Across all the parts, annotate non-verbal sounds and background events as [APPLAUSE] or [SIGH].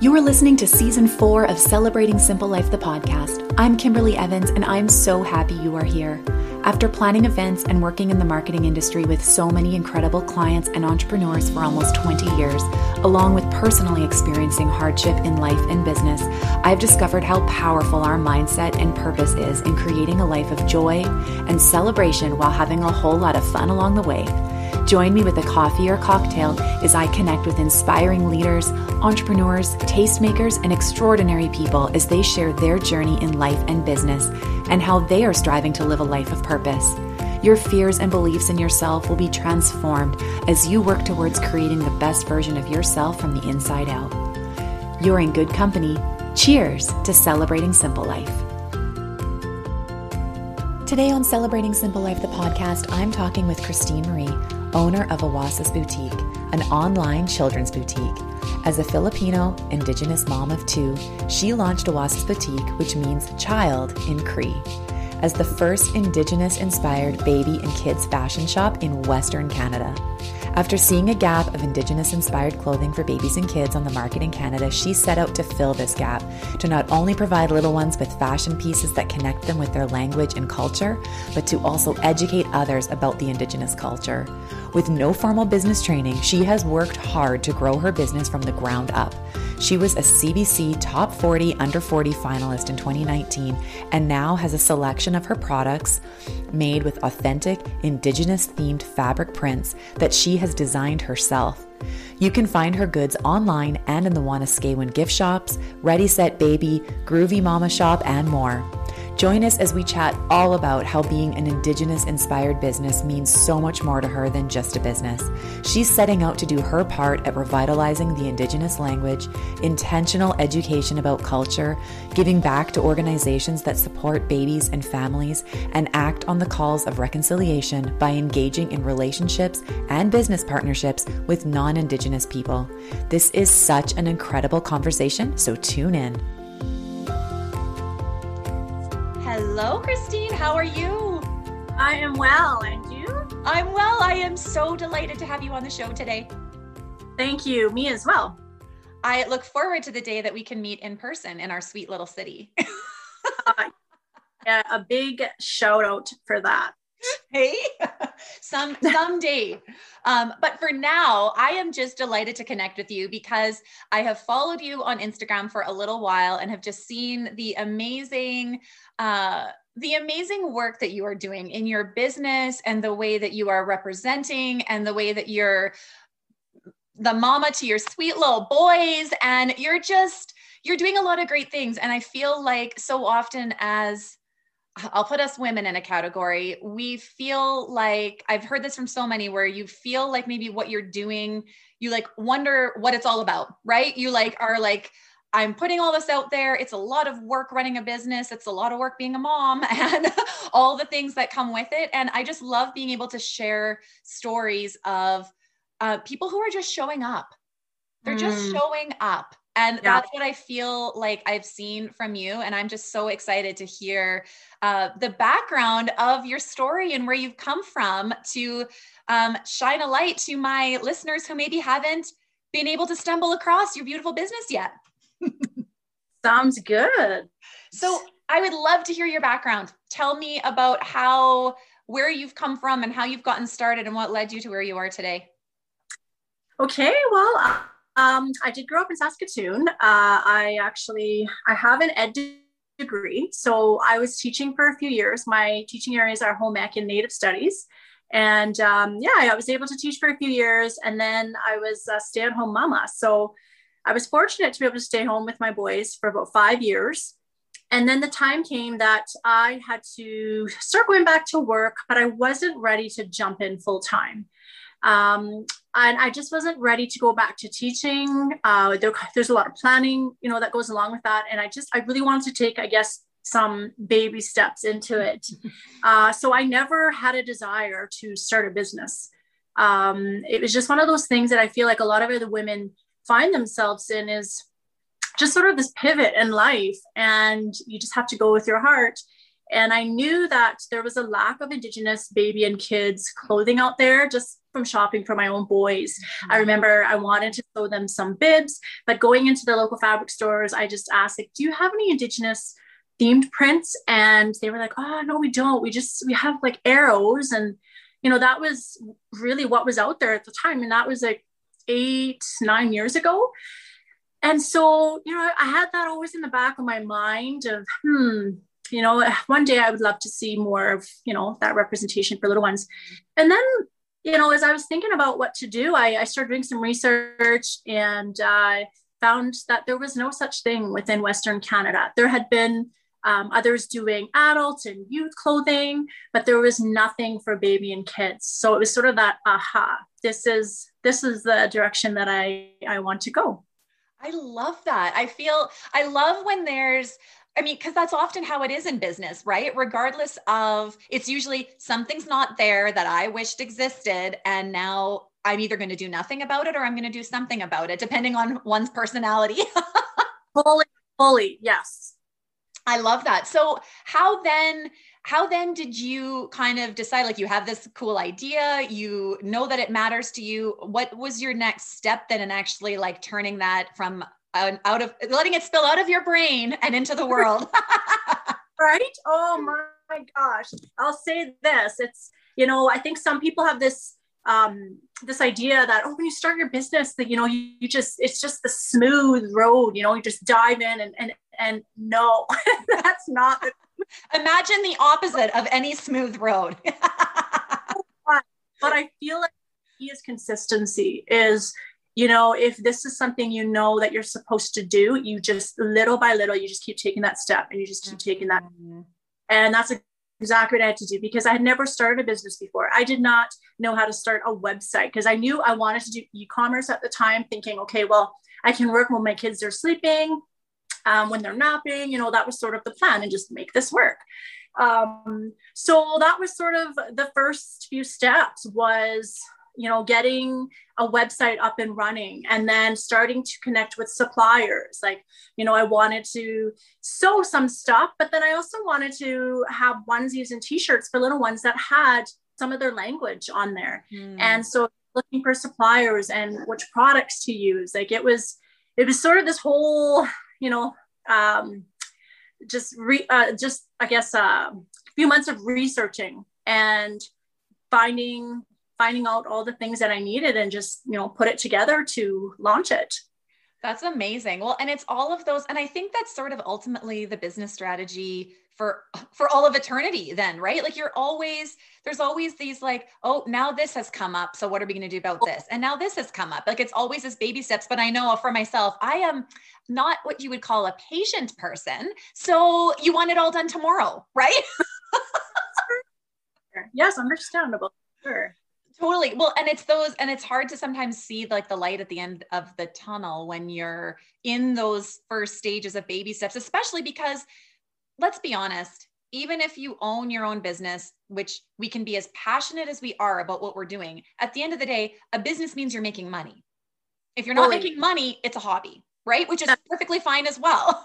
You are listening to season four of Celebrating Simple Life, the podcast. I'm Kimberly Evans, and I'm so happy you are here. After planning events and working in the marketing industry with so many incredible clients and entrepreneurs for almost 20 years, along with personally experiencing hardship in life and business, I've discovered how powerful our mindset and purpose is in creating a life of joy and celebration while having a whole lot of fun along the way. Join me with a coffee or cocktail as I connect with inspiring leaders, entrepreneurs, tastemakers, and extraordinary people as they share their journey in life and business and how they are striving to live a life of purpose. Your fears and beliefs in yourself will be transformed as you work towards creating the best version of yourself from the inside out. You're in good company. Cheers to celebrating simple life. Today on Celebrating Simple Life, the podcast, I'm talking with Christine Marie owner of Awasis Boutique, an online children's boutique. As a Filipino Indigenous mom of two, she launched Awasis Boutique, which means child in Cree, as the first Indigenous inspired baby and kids fashion shop in Western Canada. After seeing a gap of Indigenous inspired clothing for babies and kids on the market in Canada, she set out to fill this gap to not only provide little ones with fashion pieces that connect them with their language and culture, but to also educate others about the Indigenous culture. With no formal business training, she has worked hard to grow her business from the ground up. She was a CBC Top 40 Under 40 finalist in 2019 and now has a selection of her products made with authentic, Indigenous themed fabric prints that she has designed herself. You can find her goods online and in the Wanuskewin gift shops, Ready Set Baby, Groovy Mama Shop, and more. Join us as we chat all about how being an Indigenous inspired business means so much more to her than just a business. She's setting out to do her part at revitalizing the Indigenous language, intentional education about culture, giving back to organizations that support babies and families, and act on the calls of reconciliation by engaging in relationships and business partnerships with non Indigenous people. This is such an incredible conversation, so tune in. Hello, Christine. How are you? I am well. And you? I'm well. I am so delighted to have you on the show today. Thank you. Me as well. I look forward to the day that we can meet in person in our sweet little city. [LAUGHS] uh, yeah, a big shout out for that. [LAUGHS] Hey, [LAUGHS] some someday. Um, but for now, I am just delighted to connect with you because I have followed you on Instagram for a little while and have just seen the amazing uh, the amazing work that you are doing in your business and the way that you are representing and the way that you're the mama to your sweet little boys. And you're just you're doing a lot of great things. And i feel like so often as I'll put us women in a category. We feel like I've heard this from so many where you feel like maybe what you're doing, you like wonder what it's all about, right? You like are like, I'm putting all this out there. It's a lot of work running a business. It's a lot of work being a mom [LAUGHS] and all the things that come with it. And I just love being able to share stories of uh, people who are just showing up. They're mm. just showing up. And yeah. that's what I feel like I've seen from you. And I'm just so excited to hear uh, the background of your story and where you've come from to um, shine a light to my listeners who maybe haven't been able to stumble across your beautiful business yet. [LAUGHS] Sounds good. So I would love to hear your background. Tell me about how, where you've come from and how you've gotten started and what led you to where you are today. Okay, well, um, I did grow up in Saskatoon. Uh, I actually, I have an ed degree. So I was teaching for a few years. My teaching areas are home ec and native studies. And um, yeah, I was able to teach for a few years. And then I was a stay at home mama. So I was fortunate to be able to stay home with my boys for about five years. And then the time came that I had to start going back to work, but I wasn't ready to jump in full time. Um, and I just wasn't ready to go back to teaching. Uh, there, there's a lot of planning, you know, that goes along with that. And I just, I really wanted to take, I guess, some baby steps into it. [LAUGHS] Uh, so I never had a desire to start a business. Um, it was just one of those things that I feel like a lot of other women find themselves in is just sort of this pivot in life and you just have to go with your heart And I knew that there was a lack of Indigenous baby and kids clothing out there just from shopping for my own boys. Mm-hmm. I remember I wanted to sew them some bibs, but going into the local fabric stores, I just asked, like, do you have any Indigenous themed prints? And they were like, oh, no, we don't. We just, we have like arrows. And, you know, that was really what was out there at the time. And that was like eight, nine years ago. And so, you know, I had that always in the back of my mind of, hmm, you know, one day I would love to see more of, you know, that representation for little ones. And then, you know, as I was thinking about what to do, I, I started doing some research and I uh, found that there was no such thing within Western Canada. There had been um, others doing adult and youth clothing, but there was nothing for baby and kids. So it was sort of that aha, this is this is the direction that I I want to go. I love that. I feel I love when there's I mean, because that's often how it is in business, right? Regardless of, it's usually something's not there that I wished existed. And now I'm either going to do nothing about it or I'm going to do something about it, depending on one's personality. [LAUGHS] fully, fully, yes. I love that. So, how then? How then did you kind of decide? Like, you have this cool idea, you know that it matters to you. What was your next step then, in actually like turning that from out of letting it spill out of your brain and into the world? [LAUGHS] right? Oh my gosh! I'll say this: it's you know, I think some people have this um this idea that oh when you start your business that you know you, you just it's just the smooth road you know you just dive in and and and no, [LAUGHS] that's not. Imagine the opposite of any smooth road. [LAUGHS] but, but I feel like is consistency is you know if this is something you know that you're supposed to do you just little by little you just keep taking that step and you just keep taking that mm-hmm. and that's exactly what i had to do because i had never started a business before i did not know how to start a website because i knew i wanted to do e-commerce at the time thinking okay well i can work when my kids are sleeping um, when they're napping. You know, that was sort of the plan and just make this work. Um, so that was sort of the first few steps was you know getting a website up and running and then starting to connect with suppliers. Like you know i wanted to sew some stuff but then i also wanted to have onesies and t-shirts for little ones that had some of their language on there. Mm. and so looking for suppliers and which products to use. Like it was it was sort of this whole you know, um, just re, uh, just I guess uh, a few months of researching and finding finding out all the things that I needed and just you know put it together to launch it. That's amazing. Well, and it's all of those, and I think that's sort of ultimately the business strategy for for all of eternity then right? Like you're always there's always these like oh now this has come up so what are we going to do about this? And now this has come up. Like it's always this baby steps but i know for myself i am not what you would call a patient person so you want it all done tomorrow right? [LAUGHS] Yes understandable sure totally well and it's those and it's hard to sometimes see like the light at the end of the tunnel when you're in those first stages of baby steps especially because let's be honest, even if you own your own business, which we can be as passionate as we are about what we're doing, at the end of the day, a business means you're making money. If you're not making money, it's a hobby, right? Which is perfectly fine as well.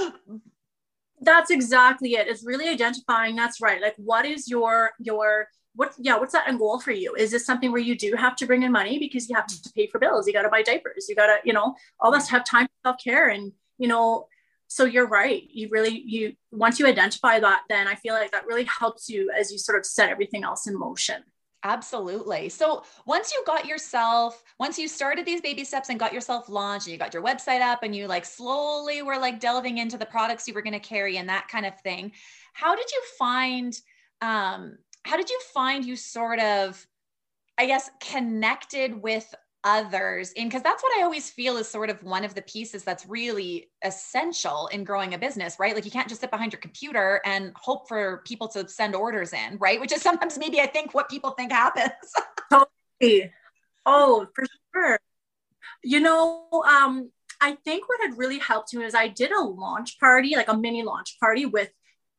[LAUGHS] that's exactly it. It's really identifying. That's right. Like, what is your your what? Yeah, what's that end goal for you? Is this something where you do have to bring in money because you have to pay for bills? You got to buy diapers. You got to, you know, all this have time for self care and you know so you're right you really you once you identify that then i feel like that really helps you as you sort of set everything else in motion Absolutely. So once you got yourself, once you started these baby steps and got yourself launched and you got your website up and you like slowly were like delving into the products you were going to carry and that kind of thing, how did you find, um, how did you find you sort of, I guess, connected with others in because that's what I always feel is sort of one of the pieces that's really essential in growing a business, right? Like you can't just sit behind your computer and hope for people to send orders in, right? Which is sometimes maybe I think what people think happens. [LAUGHS] totally. Oh, for sure. You know, um, I think what had really helped me is I did a launch party, like a mini launch party with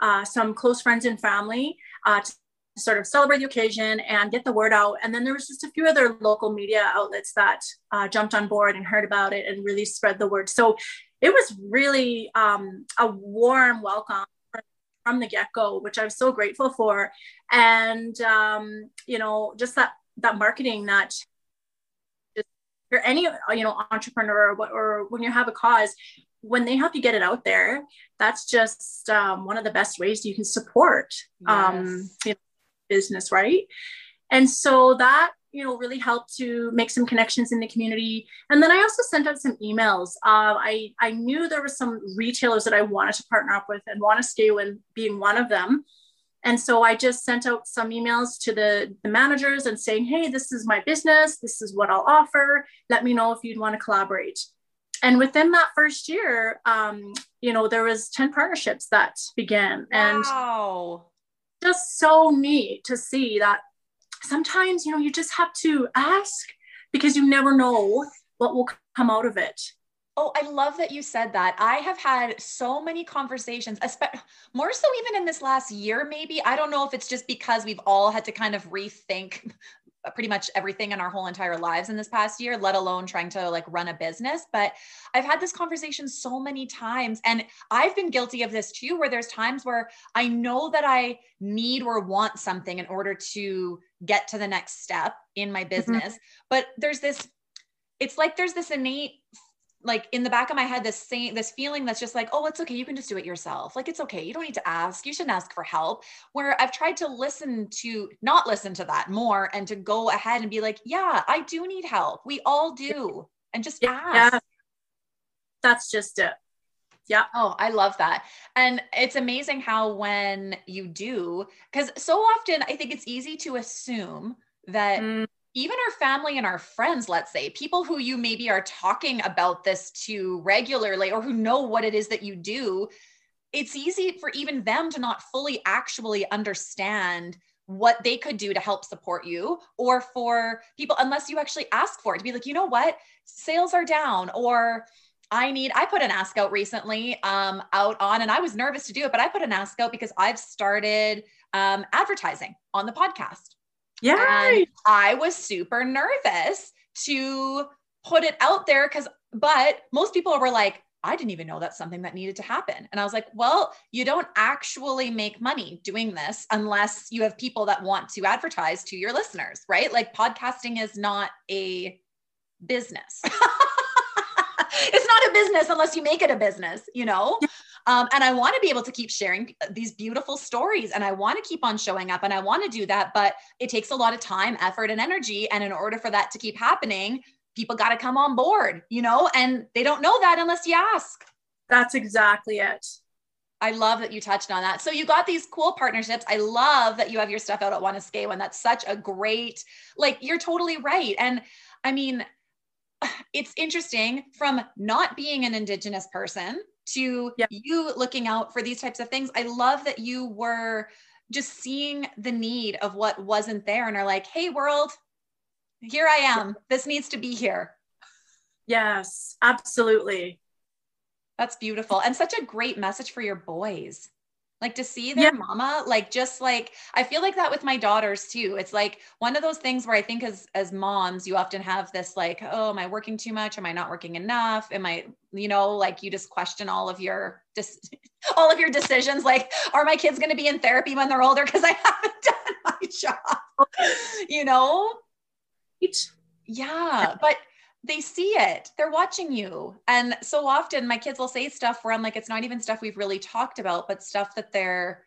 uh, some close friends and family uh, to sort of celebrate the occasion and get the word out. And then there was just a few other local media outlets that uh, jumped on board and heard about it and really spread the word. So it was really um, a warm welcome from the get-go which i'm so grateful for and um, you know just that that marketing that you're any you know entrepreneur or, or when you have a cause when they help you get it out there that's just um, one of the best ways you can support um, yes. um, you know, business right? And so that you know really helped to make some connections in the community. And then i also sent out some emails. Uh, i i knew there were some retailers that i wanted to partner up with and Wanuskewin being one of them. And so i just sent out some emails to the, the managers and saying hey this is my business. This is what i'll offer. Let me know if you'd want to collaborate. And within that first year um, you know there was 10 partnerships that began and wow. Just so neat to see that sometimes you know you just have to ask because you never know what will come out of it Oh, I love that you said that. I have had so many conversations, more so even in this last year, maybe. I don't know if it's just because we've all had to kind of rethink pretty much everything in our whole entire lives in this past year, let alone trying to like run a business. But I've had this conversation so many times. And I've been guilty of this too, where there's times where I know that I need or want something in order to get to the next step in my mm-hmm. business. Mm-hmm. But there's this, it's like there's this innate like in the back of my head this same this feeling that's just like oh it's okay you can just do it yourself like it's okay you don't need to ask you shouldn't ask for help where i've tried to listen to not listen to that more and to go ahead and be like yeah i do need help we all do and just yeah, ask yeah. that's just it yeah. Oh, I love that. And it's amazing how when you do, because so often I think it's easy to assume that mm even our family and our friends, let's say, people who you maybe are talking about this to regularly or who know what it is that you do, it's easy for even them to not fully actually understand what they could do to help support you or for people unless you actually ask for it to be like you know what? Sales are down or i need i put an ask out recently um out on and i was nervous to do it but i put an ask out because i've started um advertising on the podcast yeah. I was super nervous to put it out there because, but most people were like, I didn't even know that's something that needed to happen. And I was like, well, you don't actually make money doing this unless you have people that want to advertise to your listeners, right? Like podcasting is not a business. [LAUGHS] it's not a business unless you make it a business, you know? Um, and I want to be able to keep sharing these beautiful stories and I want to keep on showing up and I want to do that. But it takes a lot of time, effort, and energy. And in order for that to keep happening, people got to come on board, you know, and they don't know that unless you ask. That's exactly it. I love that you touched on that. So you got these cool partnerships. I love that you have your stuff out at Wanuskewin. That's such a great, like, you're totally right. And I mean, [SIGHS] it's interesting from not being an Indigenous person to yeah. you looking out for these types of things. I love that you were just seeing the need of what wasn't there and are like, hey, world, here I am. This needs to be here. Yes, absolutely. That's beautiful. And such a great message for your boys like to see their yeah. mama like just like i feel like that with my daughters too. It's like one of those things where i think as as moms you often have this like oh am i working too much? Am i not working enough? Am i you know like you just question all of your dis- [LAUGHS] all of your decisions like are my kids going to be in therapy when they're older? Because i [LAUGHS] haven't done my [LAUGHS] job you know? Yeah but they see it. They're watching you. And so often my kids will say stuff where I'm like, it's not even stuff we've really talked about, but stuff that they're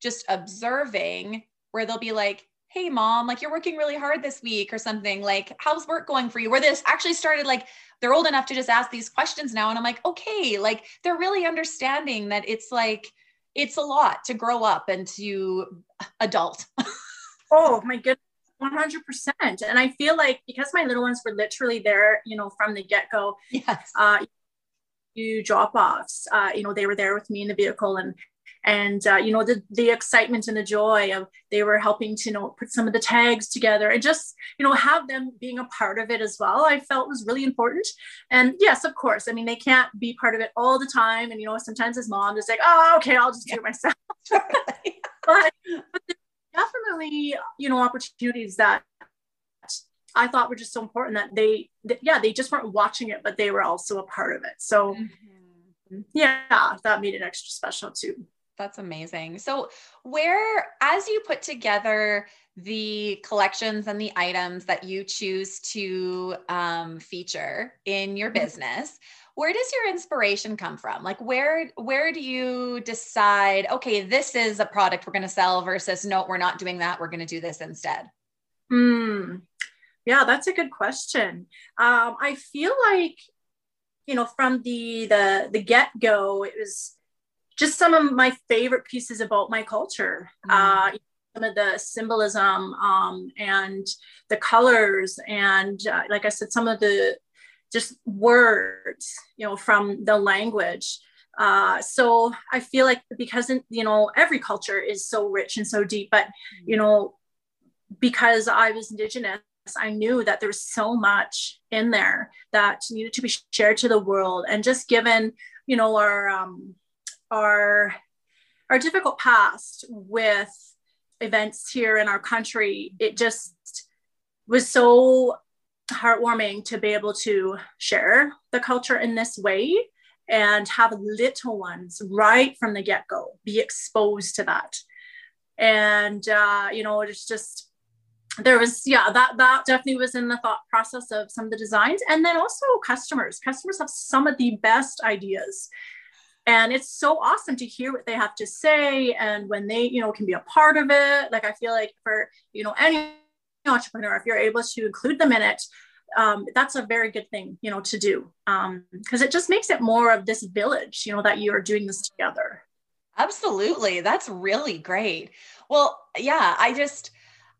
just observing where they'll be like, hey mom like you're working really hard this week or something like how's work going for you where this actually started like they're old enough to just ask these questions now and i'm like okay like they're really understanding that it's like it's a lot to grow up and to adult [LAUGHS] oh my goodness 100% and i feel like because my little ones were literally there you know from the get-go yes. uh you drop offs uh you know they were there with me in the vehicle and and uh, you know the the excitement and the joy of they were helping to you know put some of the tags together and just you know have them being a part of it as well i felt was really important. And yes of course i mean they can't be part of it all the time. And you know sometimes as mom it's like oh okay i'll just do it myself. [LAUGHS] [LAUGHS] But, but definitely, you know, opportunities that I thought were just so important that they, that, yeah, they just weren't watching it, but they were also a part of it. So, mm-hmm. yeah, that made it extra special too. That's amazing. So, where, as you put together the collections and the items that you choose to um, feature in your mm-hmm. business, where does your inspiration come from? Like, where where do you decide? Okay, this is a product we're going to sell versus no, we're not doing that. We're going to do this instead. Hmm. Yeah, that's a good question. Um, I feel like, you know, from the the the get go, it was just some of my favorite pieces about my culture. Mm. Uh, some of the symbolism um, and the colors, and uh, like I said, some of the just words, you know, from the language. Uh, so I feel like because you know every culture is so rich and so deep, but you know, because I was Indigenous, I knew that there was so much in there that needed to be shared to the world, and just given you know our um, our our difficult past with events here in our country, it just was so heartwarming to be able to share the culture in this way and have little ones right from the get-go be exposed to that. And uh, you know it's just there was yeah that that definitely was in the thought process of some of the designs and then also customers. Customers have some of the best ideas. And it's so awesome to hear what they have to say and when they you know can be a part of it. Like i feel like for you know any entrepreneur if you're able to include them in it um, that's a very good thing you know to do because um, it just makes it more of this village you know that you are doing this together. Absolutely. That's really great. Well yeah i just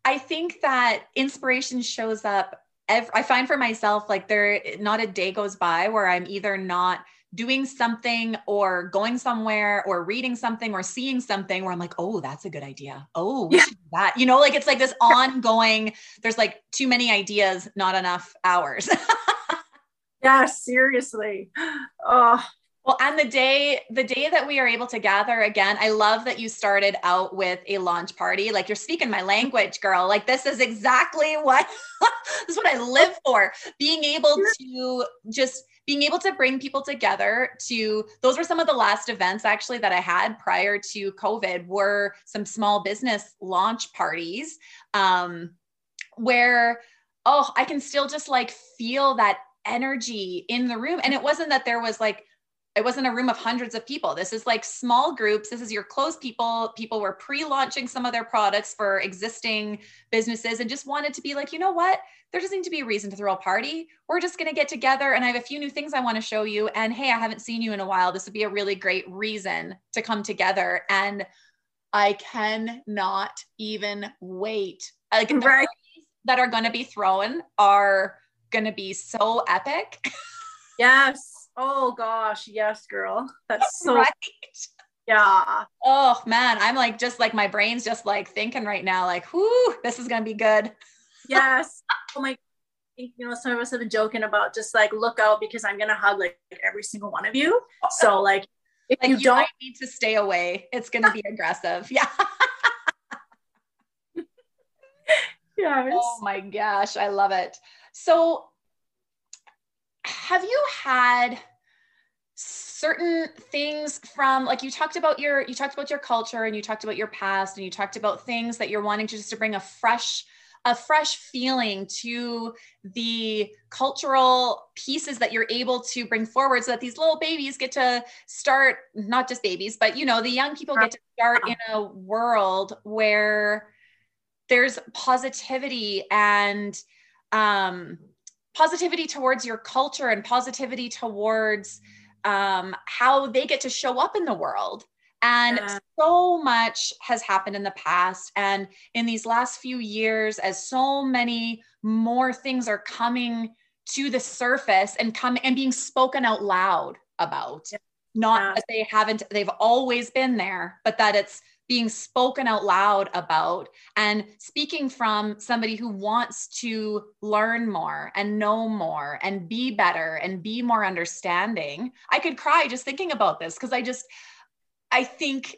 i think that inspiration shows up every, i find for myself like there not a day goes by where i'm either not doing something or going somewhere or reading something or seeing something where I'm like, oh, that's a good idea. Oh, we yeah. should do that. You know, like it's like this ongoing, there's like too many ideas, not enough hours. [LAUGHS] yeah, seriously. Oh. Well, and the day, the day that we are able to gather again, I love that you started out with a launch party. Like you're speaking my language, girl. Like this is exactly [LAUGHS] what this is what I live for. Being able to just being able to bring people together to those were some of the last events actually that I had prior to COVID were some small business launch parties um, where oh I can still just like feel that energy in the room. And it wasn't that there was like it wasn't a room of hundreds of people. This is like small groups. This is your close people. People were pre-launching some of their products for existing businesses and just wanted to be like, you know what? There doesn't need to be a reason to throw a party. We're just going to get together and I have a few new things I want to show you. And hey, I haven't seen you in a while. This would be a really great reason to come together. And I cannot even wait. Like the right. that are going to be thrown are going to be so epic. [LAUGHS] Yes. Oh gosh, yes, girl. That's [LAUGHS] so right. Yeah. Oh man, I'm like just like my brain's just like thinking right now, like, whoo, this is gonna be good. [LAUGHS] Yes. oh my you know, some of us have been joking about just like look out because I'm gonna hug like every single one of you. So [LAUGHS] like if like you, you don't need to stay away, it's gonna be aggressive. Yeah. yes. Oh my gosh, I love it. So have you had certain things from like you talked about your you talked about your culture and you talked about your past and you talked about things that you're wanting to just to bring a fresh a fresh feeling to the cultural pieces that you're able to bring forward so that these little babies get to start not just babies but you know the young people get to start in a world where there's positivity and um positivity towards your culture and positivity towards um, how they get to show up in the world. And yeah. so much has happened in the past. And in these last few years, as so many more things are coming to the surface and coming and being spoken out loud about, yeah. not yeah. that they haven't, they've always been there, but that it's being spoken out loud about and speaking from somebody who wants to learn more and know more and be better and be more understanding i could cry just thinking about this because i just i think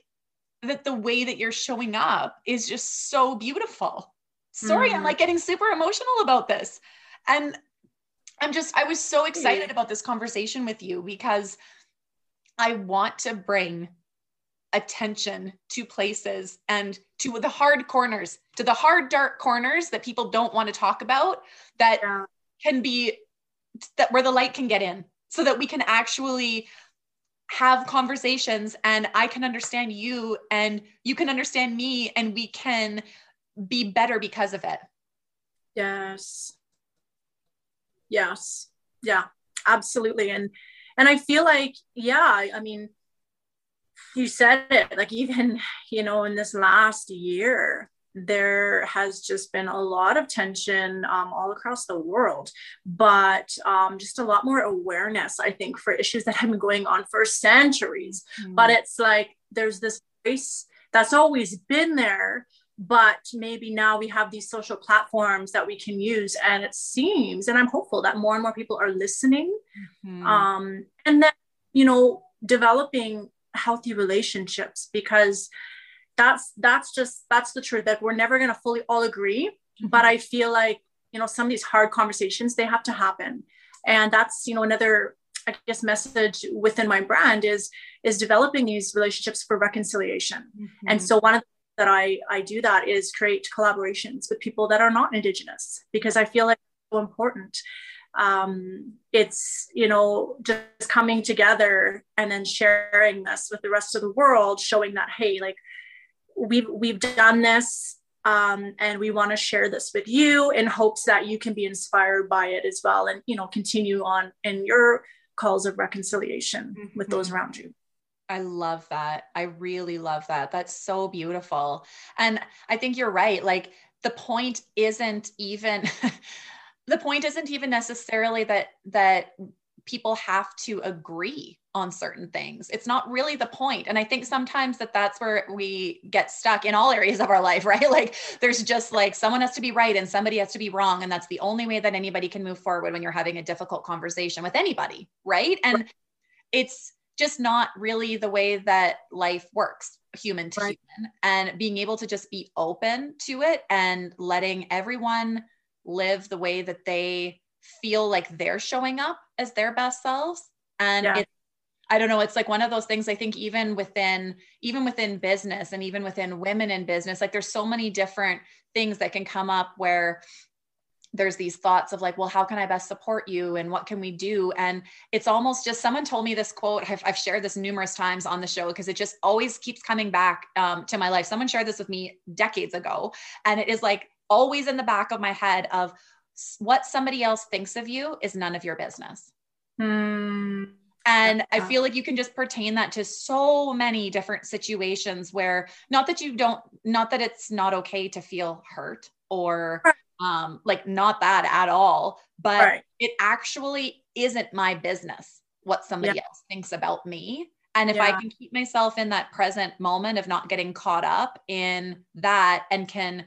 that the way that you're showing up is just so beautiful. Sorry mm. i'm like getting super emotional about this. And i'm just i was so excited about this conversation with you because i want to bring attention to places and to the hard corners, to the hard, dark corners that people don't want to talk about that yeah. can be that where the light can get in so that we can actually have conversations and I can understand you and you can understand me and we can be better because of it. Yes. Yes. Yeah, absolutely. And and I feel like, yeah, I mean, you said it, like even, you know, in this last year, there has just been a lot of tension um, all across the world, but um, just a lot more awareness, I think, for issues that have been going on for centuries. Mm. But it's like there's this voice that's always been there, but maybe now we have these social platforms that we can use. And it seems, and I'm hopeful that more and more people are listening. Mm-hmm. Um, and then, you know, developing healthy relationships because that's that's just that's the truth that we're never going to fully all agree mm-hmm. but i feel like you know some of these hard conversations they have to happen and that's you know another i guess message within my brand is is developing these relationships for reconciliation mm-hmm. and so one of that i i do that is create collaborations with people that are not indigenous because i feel like it's so important um, it's you know just coming together and then sharing this with the rest of the world showing that hey like we've we've done this um, and we want to share this with you in hopes that you can be inspired by it as well and you know continue on in your calls of reconciliation mm-hmm. with those around you I love that. I really love that. That's so beautiful. And I think you're right. Like the point isn't even [LAUGHS] the point isn't even necessarily that that people have to agree on certain things. It's not really the point. And I think sometimes that that's where we get stuck in all areas of our life, [LAUGHS] right? Like there's just like someone has to be right and somebody has to be wrong. And that's the only way that anybody can move forward when you're having a difficult conversation with anybody, right? And it's just not really the way that life works human to right. human and being able to just be open to it and letting everyone live the way that they feel like they're showing up as their best selves and yeah. it's I don't know, it's like one of those things I think even within even within business and even within women in business, like there's so many different things that can come up where there's these thoughts of like, well, how can I best support you and what can we do? And it's almost just someone told me this quote. I've, I've shared this numerous times on the show because it just always keeps coming back um, to my life. Someone shared this with me decades ago, and it is like always in the back of my head of what somebody else thinks of you is none of your business. Hmm. And I feel like you can just pertain that to so many different situations where not that you don't, not that it's not okay to feel hurt or um, like not that at all, but right. it actually isn't my business what somebody yeah. else thinks about me. And if yeah. I can keep myself in that present moment of not getting caught up in that and can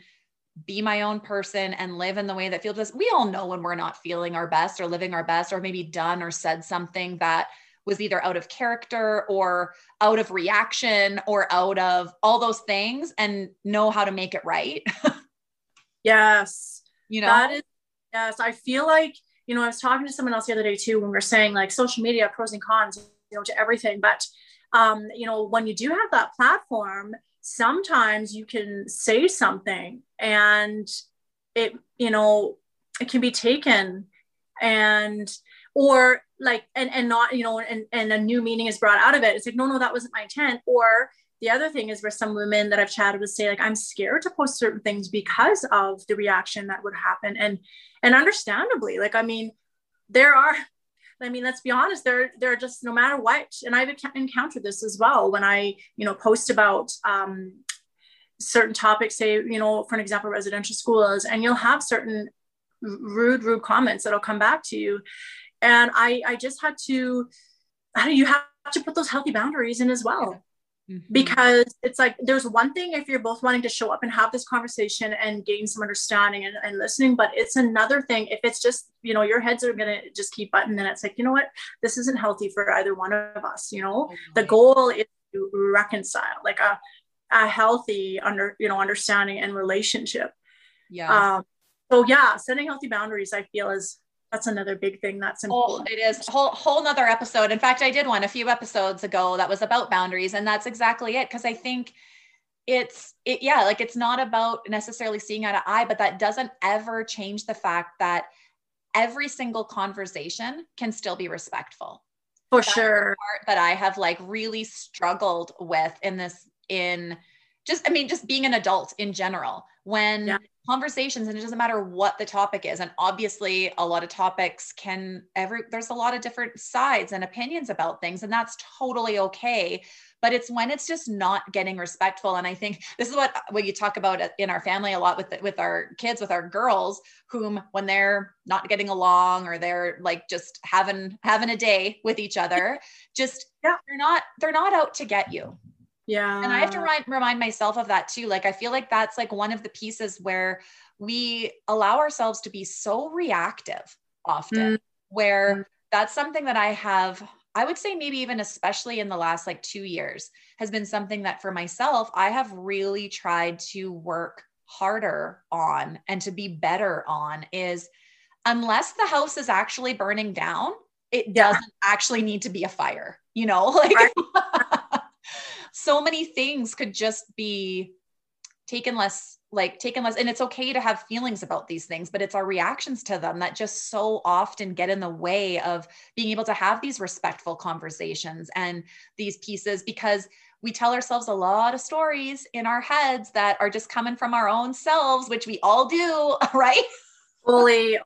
be my own person and live in the way that feels best. We all know when we're not feeling our best or living our best, or maybe done or said something that was either out of character or out of reaction or out of all those things and know how to make it right. [LAUGHS] yes. You know, that is, yes. I feel like, you know, I was talking to someone else the other day too, when we are saying like social media pros and cons, you know, to everything. But, um, you know, when you do have that platform, sometimes you can say something and it, you know, it can be taken and or like and and not you know and and a new meaning is brought out of it. It's like no no that wasn't my intent. Or the other thing is where some women that I've chatted with say like I'm scared to post certain things because of the reaction that would happen. And and understandably like I mean there are I mean let's be honest there there are just no matter what and I've encountered this as well when I you know post about um certain topics say you know for an example residential schools and you'll have certain rude rude comments that'll come back to you. And i i just had to how do you have to put those healthy boundaries in as well mm-hmm. because it's like there's one thing if you're both wanting to show up and have this conversation and gain some understanding and, and listening but it's another thing if it's just you know your heads are gonna just keep butting and it's like you know what this isn't healthy for either one of us you know mm-hmm. the goal is to reconcile like a, a healthy under you know understanding and relationship yeah um, so yeah setting healthy boundaries i feel is that's another big thing that's important. Oh, it is whole whole nother episode. In fact, I did one a few episodes ago that was about boundaries, and that's exactly it. Because I think it's it yeah, like it's not about necessarily seeing eye to eye, but that doesn't ever change the fact that every single conversation can still be respectful. For that's sure. that I have like really struggled with in this in just I mean just being an adult in general when yeah. Conversations and it doesn't matter what the topic is and obviously a lot of topics can every there's a lot of different sides and opinions about things and that's totally okay but it's when it's just not getting respectful and i think this is what what you talk about in our family a lot with with our kids with our girls whom when they're not getting along or they're like just having having a day with each other just yeah. they're not they're not out to get you yeah. And I have to remind, remind myself of that too. Like, I feel like that's like one of the pieces where we allow ourselves to be so reactive often, mm. where mm. that's something that I have, I would say, maybe even especially in the last like two years, has been something that for myself, I have really tried to work harder on and to be better on is unless the house is actually burning down, it doesn't actually need to be a fire, you know, [LAUGHS] like. Right [LAUGHS] so many things could just be taken less like taken less and it's okay to have feelings about these things but it's our reactions to them that just so often get in the way of being able to have these respectful conversations and these pieces because we tell ourselves a lot of stories in our heads that are just coming from our own selves which we all do [LAUGHS] right? Fully.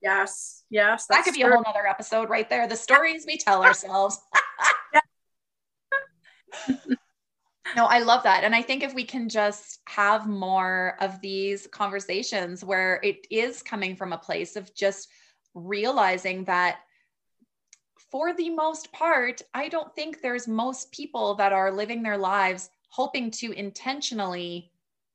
Yes yes that could be true. a whole other episode right there. The stories we tell ourselves [LAUGHS] [LAUGHS] no, I love that. And I think if we can just have more of these conversations where it is coming from a place of just realizing that for the most part, I don't think there's most people that are living their lives hoping to intentionally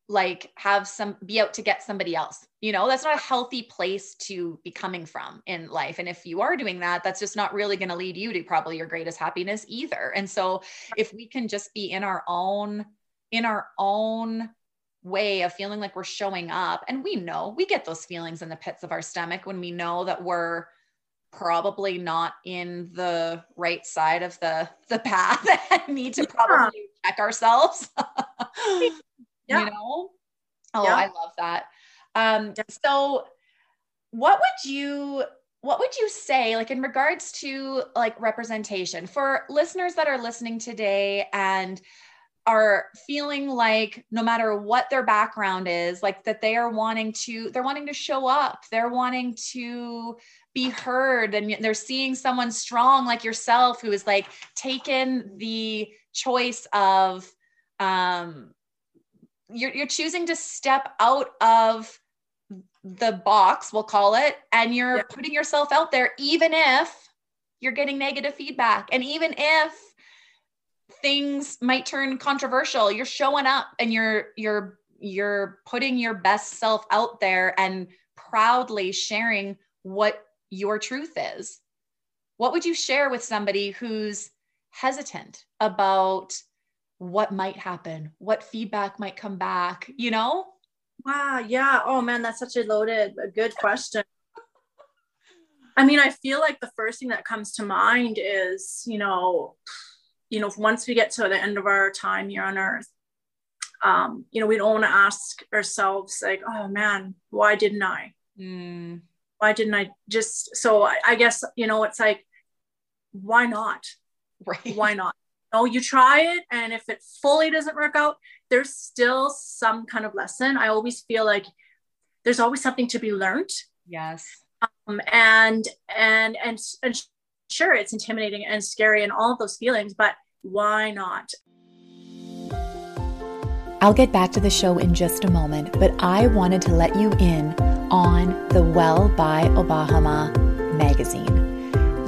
like have some be out to get somebody else. You know that's not a healthy place to be coming from in life. And if you are doing that that's just not really going to lead you to probably your greatest happiness either. And so if we can just be in our own in our own way of feeling like we're showing up and we know we get those feelings in the pits of our stomach when we know that we're probably not in the right side of the the path [LAUGHS] and need to probably yeah. check ourselves [LAUGHS] yeah. you know oh yeah. i love that um so what would you what would you say like in regards to like representation for listeners that are listening today and are feeling like no matter what their background is like that they are wanting to they're wanting to show up they're wanting to be heard and they're seeing someone strong like yourself who is like taken the choice of um you're, you're choosing to step out of the box, we'll call it, and you're yeah. putting yourself out there, even if you're getting negative feedback. And even if things might turn controversial, you're showing up and you're, you're, you're putting your best self out there and proudly sharing what your truth is. What would you share with somebody who's hesitant about what might happen, what feedback might come back, you know? Wow. Yeah. Oh man, that's such a loaded, a good question. I mean, I feel like the first thing that comes to mind is, you know, you know, once we get to the end of our time here on earth, um, you know, we don't want to ask ourselves like, oh man, why didn't I? Mm. Why didn't I just, so I, I guess, you know, it's like, why not? [LAUGHS] Right. Why not? Know, you try it, and if it fully doesn't work out, there's still some kind of lesson. I always feel like there's always something to be learned. Yes. Um, and and and and sure, it's intimidating and scary and all of those feelings, but why not? I'll get back to the show in just a moment, but I wanted to let you in on the Well by Obahama magazine.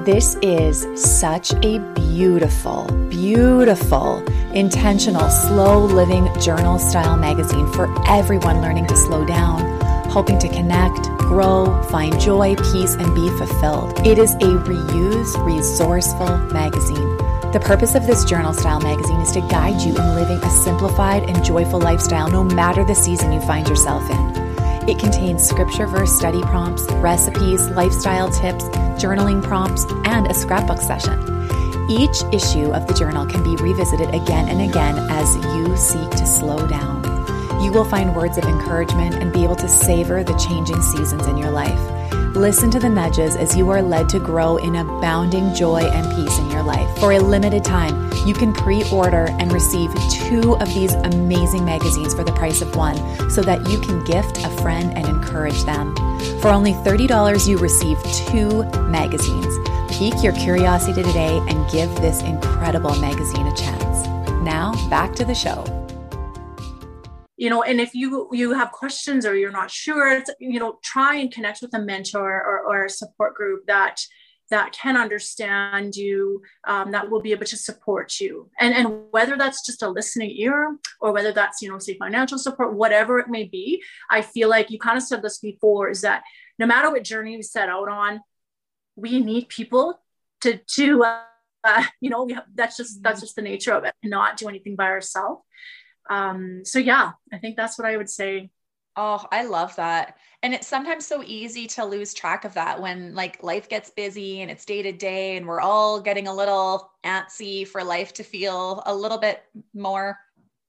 This is such a beautiful, beautiful, intentional, slow living journal style magazine for everyone learning to slow down, hoping to connect, grow, find joy, peace, and be fulfilled. It is a reuse, resourceful magazine. The purpose of this journal style magazine is to guide you in living a simplified and joyful lifestyle no matter the season you find yourself in. It contains scripture verse study prompts, recipes, lifestyle tips, journaling prompts, and a scrapbook session. Each issue of the journal can be revisited again and again as you seek to slow down. You will find words of encouragement and be able to savor the changing seasons in your life. Listen to the nudges as you are led to grow in abounding joy and peace in your life. For a limited time, you can pre order and receive two of these amazing magazines for the price of one so that you can gift a friend and encourage them. For only $30, you receive two magazines. Pique your curiosity today and give this incredible magazine a chance. Now, back to the show you know and if you you have questions or you're not sure it's, you know try and connect with a mentor or, or a support group that that can understand you um, that will be able to support you and and whether that's just a listening ear or whether that's you know say financial support whatever it may be i feel like you kind of said this before is that no matter what journey we set out on we need people to to uh, you know we have, that's just that's mm-hmm. just the nature of it not do anything by ourselves um, so yeah, I think that's what I would say. Oh, I love that. And it's sometimes so easy to lose track of that when like life gets busy and it's day to day and we're all getting a little antsy for life to feel a little bit more,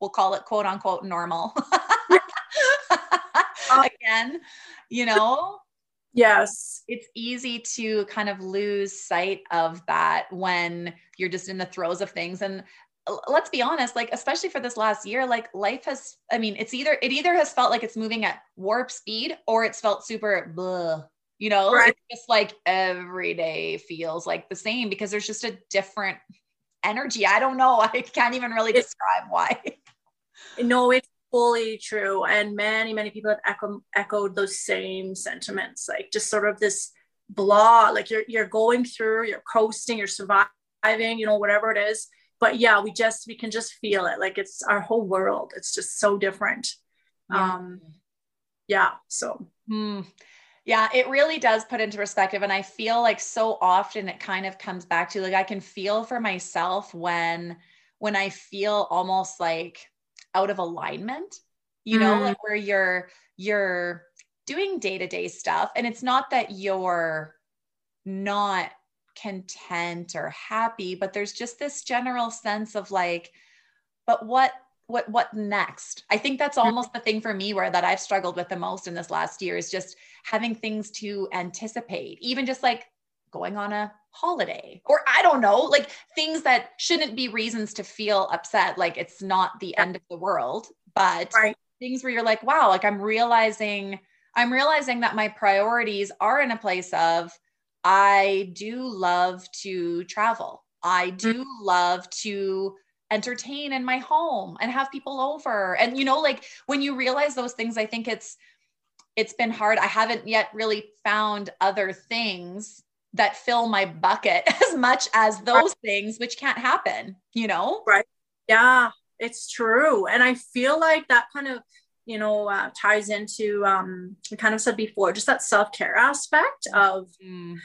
we'll call it quote unquote normal. [LAUGHS] Again, you know? Yes. It's easy to kind of lose sight of that when you're just in the throes of things. And let's be honest like especially for this last year like life has i mean it's either it either has felt like it's moving at warp speed or it's felt super blah, you know? Right. it's just like every day feels like the same because there's just a different energy. I don't know. [LAUGHS] I can't even really describe why. [LAUGHS] No it's fully true. And many many people have echo- echoed those same sentiments like just sort of this blah like you're you're going through you're coasting you're surviving you know whatever it is but yeah we just we can just feel it like it's our whole world it's just so different yeah. um yeah so hmm. yeah it really does put into perspective and i feel like so often it kind of comes back to like i can feel for myself when when i feel almost like out of alignment you know mm. like where you're you're doing day-to-day stuff and it's not that you're not content or happy but there's just this general sense of like but what what what next i think that's mm-hmm. almost the thing for me where that i've struggled with the most in this last year is just having things to anticipate even just like going on a holiday or i don't know like things that shouldn't be reasons to feel upset like it's not the end of the world but right. things where you're like wow like i'm realizing i'm realizing that my priorities are in a place of I do love to travel. I do mm-hmm. love to entertain in my home and have people over. And you know, like when you realize those things, I think it's it's been hard. I haven't yet really found other things that fill my bucket [LAUGHS] as much as those things which can't happen, you know? Right. Yeah, it's true. And I feel like that kind of you know uh, ties into um we kind of said before just that self-care aspect of mm. you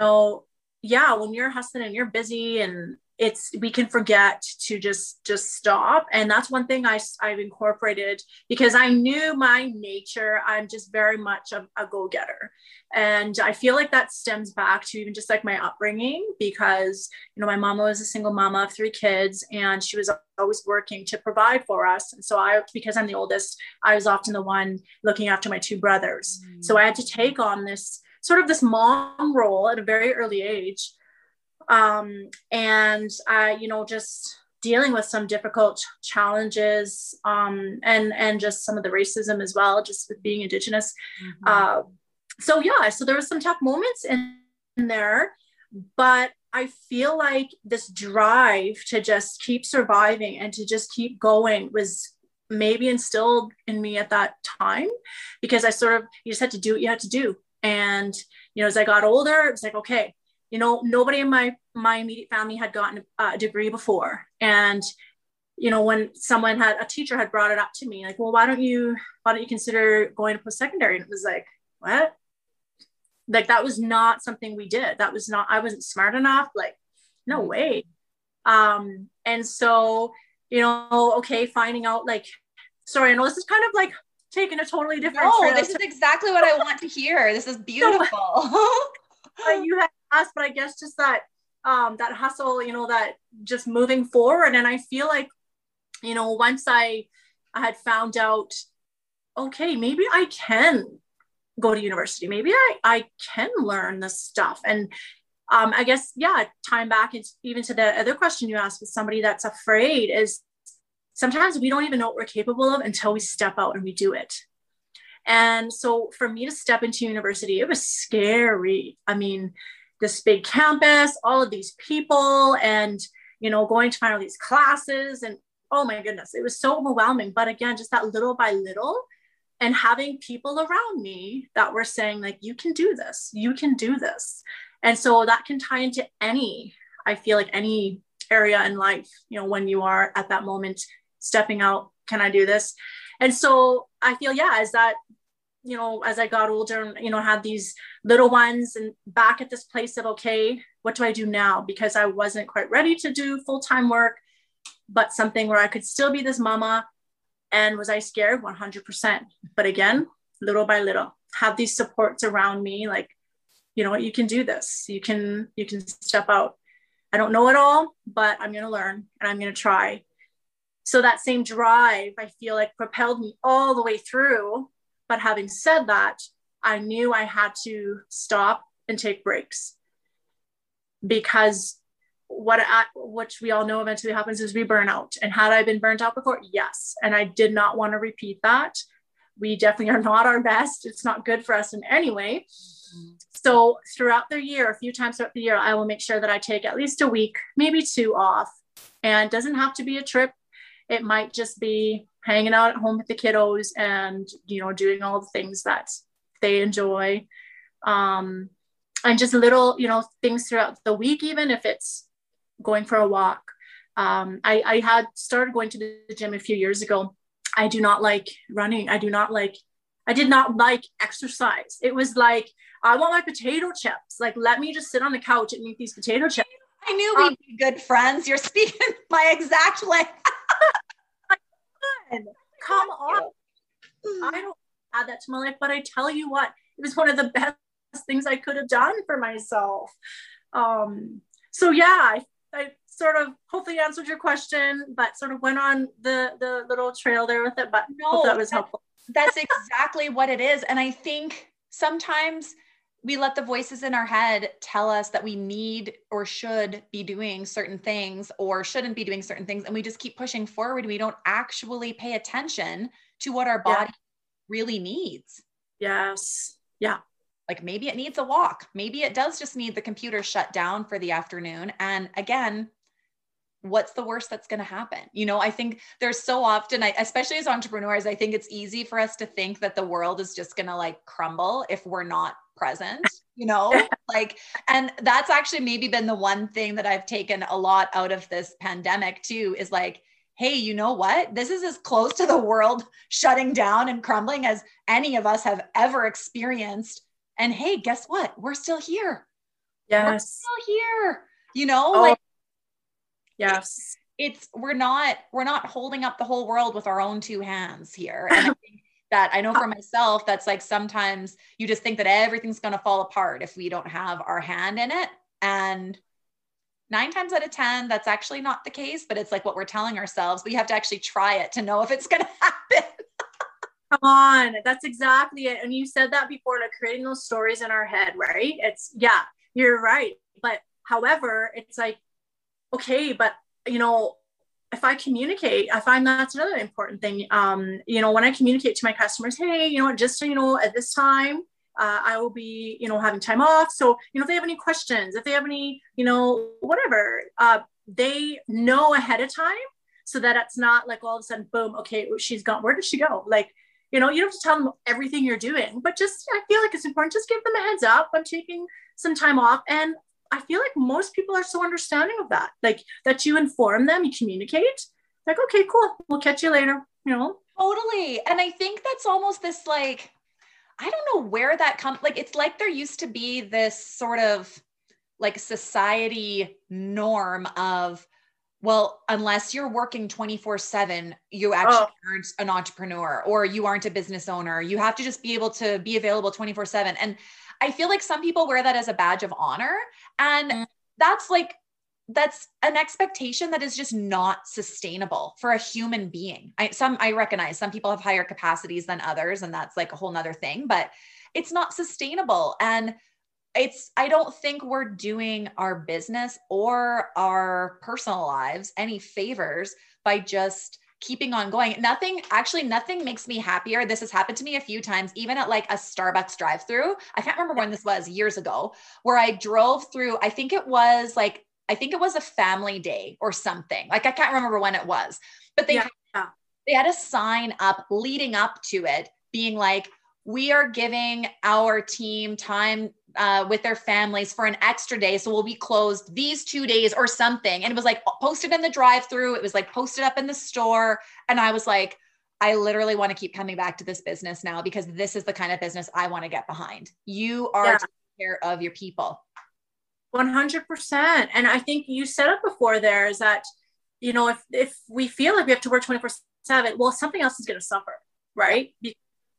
know yeah when you're hustling and you're busy and it's we can forget to just just stop. And that's one thing I, i've incorporated because i knew my nature. I'm just very much a, a go-getter. And i feel like that stems back to even just like my upbringing because you know my mama was a single mama of three kids and she was always working to provide for us. And so i because i'm the oldest i was often the one looking after my two brothers. Mm. so i had to take on this sort of this mom role at a very early age um, and I, you know, just dealing with some difficult challenges um, and and just some of the racism as well, just with being Indigenous. Mm-hmm. Uh, so yeah, so there was some tough moments in, in there, but I feel like this drive to just keep surviving and to just keep going was maybe instilled in me at that time because I sort of you just had to do what you had to do. And you know, as I got older, it was like, okay, you know nobody in my my immediate family had gotten a degree before and you know when someone had a teacher had brought it up to me like well why don't you why don't you consider going to post-secondary and it was like what like that was not something we did that was not i wasn't smart enough like no mm-hmm. way um and so you know okay finding out like sorry i know this is kind of like taking a totally different no, this is exactly what I want to hear. This is [LAUGHS] beautiful. [LAUGHS] you asked, but I guess just that um that hustle, you know, that just moving forward. And I feel like, you know, once I I had found out, okay, maybe I can go to university. Maybe I, I can learn this stuff. And um, I guess, yeah, time back even to the other question you asked with somebody that's afraid is sometimes we don't even know what we're capable of until we step out and we do it. And so for me to step into university, it was scary. I mean, this big campus, all of these people, and you know, going to find all these classes, and oh my goodness, it was so overwhelming. But again, just that little by little, and having people around me that were saying, like, you can do this, you can do this. And so that can tie into any, I feel like any area in life, you know, when you are at that moment stepping out, can I do this? And so I feel, yeah, as that, you know, as I got older and, you know, had these little ones and back at this place of, okay, what do I do now? Because I wasn't quite ready to do full time work, but something where I could still be this mama. And was I scared? 100%. But again, little by little, have these supports around me, like, you know what, you can do this. You can, you can step out. I don't know it all, but I'm going to learn and I'm going to try so that same drive, I feel like propelled me all the way through. But having said that, I knew I had to stop and take breaks because what I, which we all know eventually happens is we burn out. And had I been burnt out before? Yes. And I did not want to repeat that. We definitely are not our best. It's not good for us in any way. So throughout the year, a few times throughout the year, I will make sure that I take at least a week, maybe two off. And doesn't have to be a trip. It might just be hanging out at home with the kiddos and, you know, doing all the things that they enjoy. Um, and just little, you know, things throughout the week, even if it's going for a walk. Um, I, I had started going to the gym a few years ago. I do not like running. I do not like, I did not like exercise. It was like, I want my potato chips. Like, let me just sit on the couch and eat these potato chips. I knew we'd um, be good friends. You're speaking [LAUGHS] my exact language. Come on. I don't add that to my life, but I tell you what, it was one of the best things I could have done for myself. Um, so yeah, I, I sort of hopefully answered your question, but sort of went on the the little trail there with it. But no, that was helpful. That's [LAUGHS] exactly what it is. And I think sometimes we let the voices in our head tell us that we need or should be doing certain things or shouldn't be doing certain things and we just keep pushing forward. We don't actually pay attention to what our body yeah. really needs. Yes. Yeah. Like maybe it needs a walk. Maybe it does just need the computer shut down for the afternoon. And again what's the worst that's going to happen you know i think there's so often I, especially as entrepreneurs i think it's easy for us to think that the world is just going to like crumble if we're not present, you know? [LAUGHS] like, and that's actually maybe been the one thing that I've taken a lot out of this pandemic too is like, hey, you know what? This is as close to the world shutting down and crumbling as any of us have ever experienced. And hey, guess what? We're still here. Yes. We're still here. You know, oh, like yes. It's, we're not we're not holding up the whole world with our own two hands here. And I [LAUGHS] think that I know for uh-huh. myself, that's like sometimes you just think that everything's going to fall apart if we don't have our hand in it. And nine times out of 10, that's actually not the case, but it's like what we're telling ourselves. We have to actually try it to know if it's going [LAUGHS] to happen. Come on. That's exactly it. And you said that before, like creating those stories in our head, right? It's, yeah, you're right. But however, it's like, okay, but you know, if I communicate, I find that's another important thing. Um, you know, when I communicate to my customers, hey, you know, just so you know, at this time, uh, I will be, you know, having time off. So, you know, if they have any questions, if they have any, you know, whatever, uh, they know ahead of time so that it's not like all of a sudden, boom, okay, she's gone. Where did she go? Like, you know, you don't have to tell them everything you're doing, but just I feel like it's important. Just give them a heads up. I'm taking some time off, and I feel like most people are so understanding of that. Like that you inform them, you communicate. Like, okay, cool. We'll catch you later. You know? Totally. And I think that's almost this like, I don't know where that comes. Like, it's like there used to be this sort of like society norm of well, unless you're working 24 7, you actually oh. aren't an entrepreneur or you aren't a business owner. You have to just be able to be available 24 7. And I feel like some people wear that as a badge of honor. And mm. that's like, that's an expectation that is just not sustainable for a human being. I some I recognize some people have higher capacities than others, and that's like a whole nother thing, but it's not sustainable. And it's i don't think we're doing our business or our personal lives any favors by just keeping on going. Nothing actually nothing makes me happier. This has happened to me a few times even at like a starbucks drive through i can't remember when this was years ago where i drove through i think it was like i think it was a family day or something. Like i can't remember when it was. But they yeah. had, they had a sign up leading up to it being like we are giving our team time uh, with their families for an extra day. So we'll be closed these two days or something. And it was like posted in the drive through, it was like posted up in the store. And I was like, I literally want to keep coming back to this business now because this is the kind of business I want to get behind. You are yeah. taking care of your people. 100%. And I think you said it before there is that, you know, if, if we feel like we have to work 24 7, well, something else is going to suffer, right?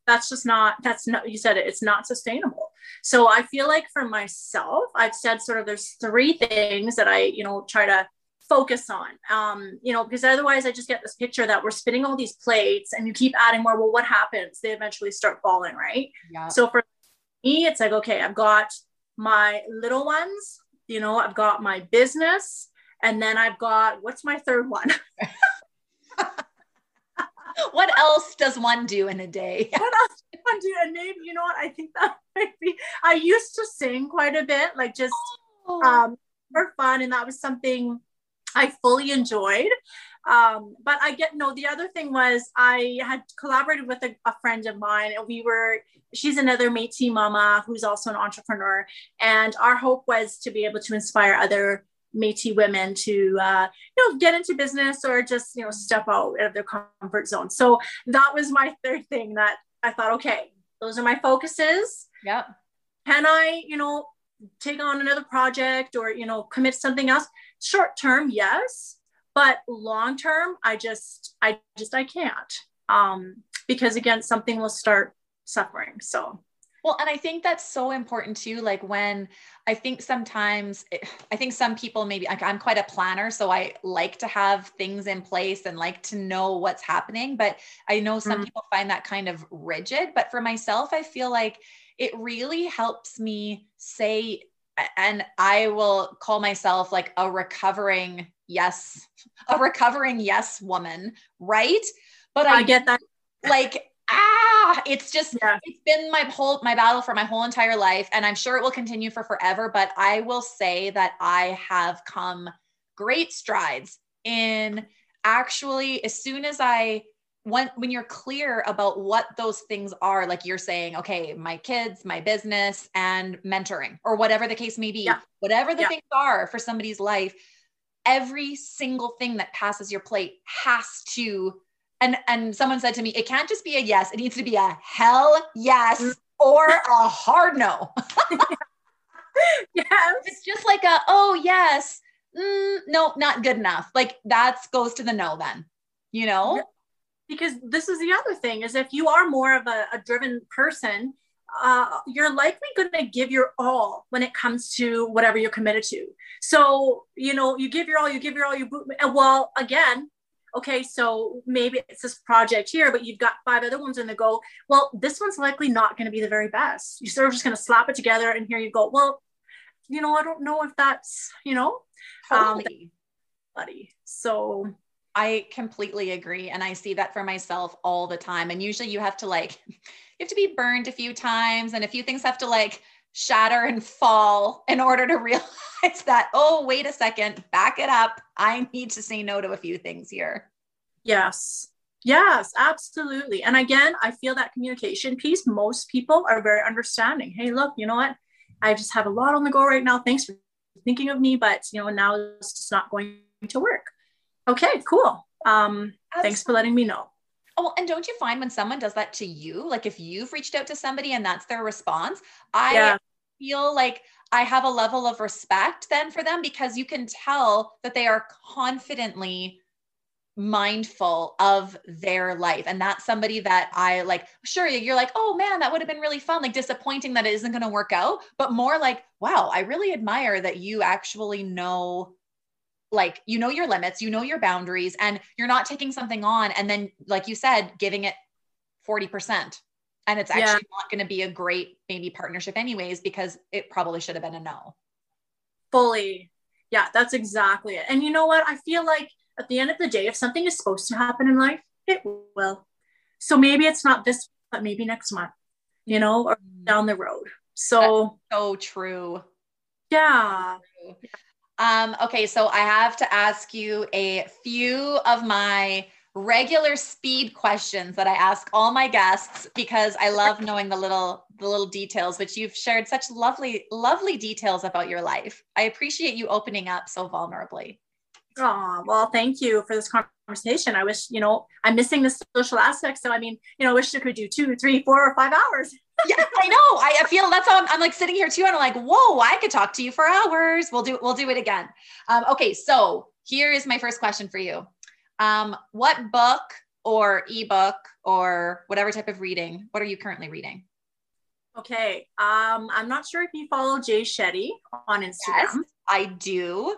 that's just not that's not you said it it's not sustainable so i feel like for myself i've said sort of there's three things that i you know try to focus on. Um you know because otherwise i just get this picture that we're spinning all these plates and you keep adding more. Well what happens? They eventually start falling right? Yeah. So for me it's like okay i've got my little ones you know i've got my business and then i've got what's my third one [LAUGHS] [LAUGHS] what else does one do in a day? [LAUGHS] what else does one do? And maybe, you know what? I think that [LAUGHS] might be, I used to sing quite a bit, like just oh. um, for fun. And that was something I fully enjoyed. Um, but I get no, the other thing was I had collaborated with a, a friend of mine and we were, she's another Métis mama who's also an entrepreneur. And our hope was to be able to inspire other Métis women to uh, you know get into business or just you know step out of their comfort zone. So that was my third thing that I thought, okay, those are my focuses. Yeah. Can I, you know, take on another project or you know commit something else? Short term, yes, but long term, I just, I just, I can't. Um, because again, something will start suffering. So well, and I think that's so important too. Like when I think sometimes, it, I think some people maybe like I'm quite a planner, so I like to have things in place and like to know what's happening. But I know some mm-hmm. people find that kind of rigid. But for myself, I feel like it really helps me say, and I will call myself like a recovering yes, a [LAUGHS] recovering yes woman, right? But I, I get that. Like ah it's just yeah. it's been my whole my battle for my whole entire life and i'm sure it will continue for forever but i will say that i have come great strides in actually as soon as i when when you're clear about what those things are like you're saying okay my kids my business and mentoring or whatever the case may be yeah. whatever the yeah. things are for somebody's life every single thing that passes your plate has to and and someone said to me it can't just be a yes. It needs to be a hell yes or a hard no. [LAUGHS] Yes. It's just like a oh yes. Mm, no not good enough. Like that goes to the no then you know? Because this is the other thing is if you are more of a, a driven person uh, you're likely going to give your all when it comes to whatever you're committed to. So, you know, you give your all, you give your all, you, boot. well, again, okay, so maybe it's this project here, but you've got five other ones in the go. Well, this one's likely not going to be the very best. You're sort of just going to slap it together, and here you go. Well, you know, I don't know if that's, you know, um, totally. um, buddy. So I completely agree. And I see that for myself all the time. And usually you have to like, [LAUGHS] you have to be burned a few times and a few things have to like shatter and fall in order to [LAUGHS] realize that, oh, wait a second, back it up. I need to say no to a few things here. Yes. Yes, absolutely. And again, I feel that communication piece, most people are very understanding. Hey, look, you know what? I just have a lot on the go right now. Thanks for thinking of me, but you know, now it's just not going to work. Okay, cool. Um, thanks for letting me know. Oh, and don't you find when someone does that to you, like if you've reached out to somebody and that's their response, I yeah. feel like I have a level of respect then for them because you can tell that they are confidently mindful of their life and that's somebody that i like sure you're like oh man that would have been really fun like disappointing that it isn't going to work out but more like wow i really admire that you actually know like you know your limits you know your boundaries and you're not taking something on and then like you said giving it 40% and it's actually yeah. not going to be a great maybe partnership anyways because it probably should have been a no fully yeah that's exactly it and you know what i feel like at the end of the day, if something is supposed to happen in life, it will. So maybe it's not this, but maybe next month, you know, or mm. down the road. So That's so true. Yeah. Um, okay, so I have to ask you a few of my regular speed questions that I ask all my guests because I love knowing the little the little details, which you've shared such lovely, lovely details about your life. I appreciate you opening up so vulnerably. Oh, well, thank you for this conversation. I wish, you know, I'm missing the social aspect. So, I mean, you know, I wish I could do two, three, four, or five hours. Yeah, I know. I, I, feel that's how I'm, I'm, like sitting here too. And I'm like, whoa, I could talk to you for hours. We'll do, we'll do it again. Um, okay. So here is my first question for you. Um, what book or ebook or whatever type of reading, what are you currently reading? Okay. Um, I'm not sure if you follow Jay Shetty on Instagram. Yes, I do.